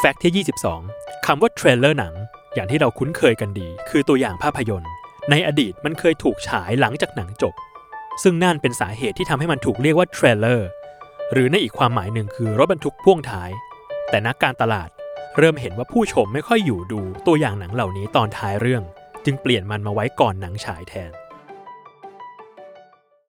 fact ที่ 22คำว่า trailer หนัง อย่างที่เราคุ้นเคยกันดี คือตัวอย่างภาพยนตร์ ในอดีตมันเคยถูกฉายหลังจากหนังจบ ซึ่งนั่นเป็นสาเหตุที่ทำให้มันถูกเรียกว่า trailer หรือในอีกความหมายหนึ่งคือรถบรรทุกพ่วงท้าย แต่นักการตลาดเริ่มเห็นว่าผู้ชมไม่ค่อยอยู่ดูตัวอย่างหนังเหล่านี้ตอนท้ายเรื่อง จึงเปลี่ยนมันมาไว้ก่อนหนังฉายแทน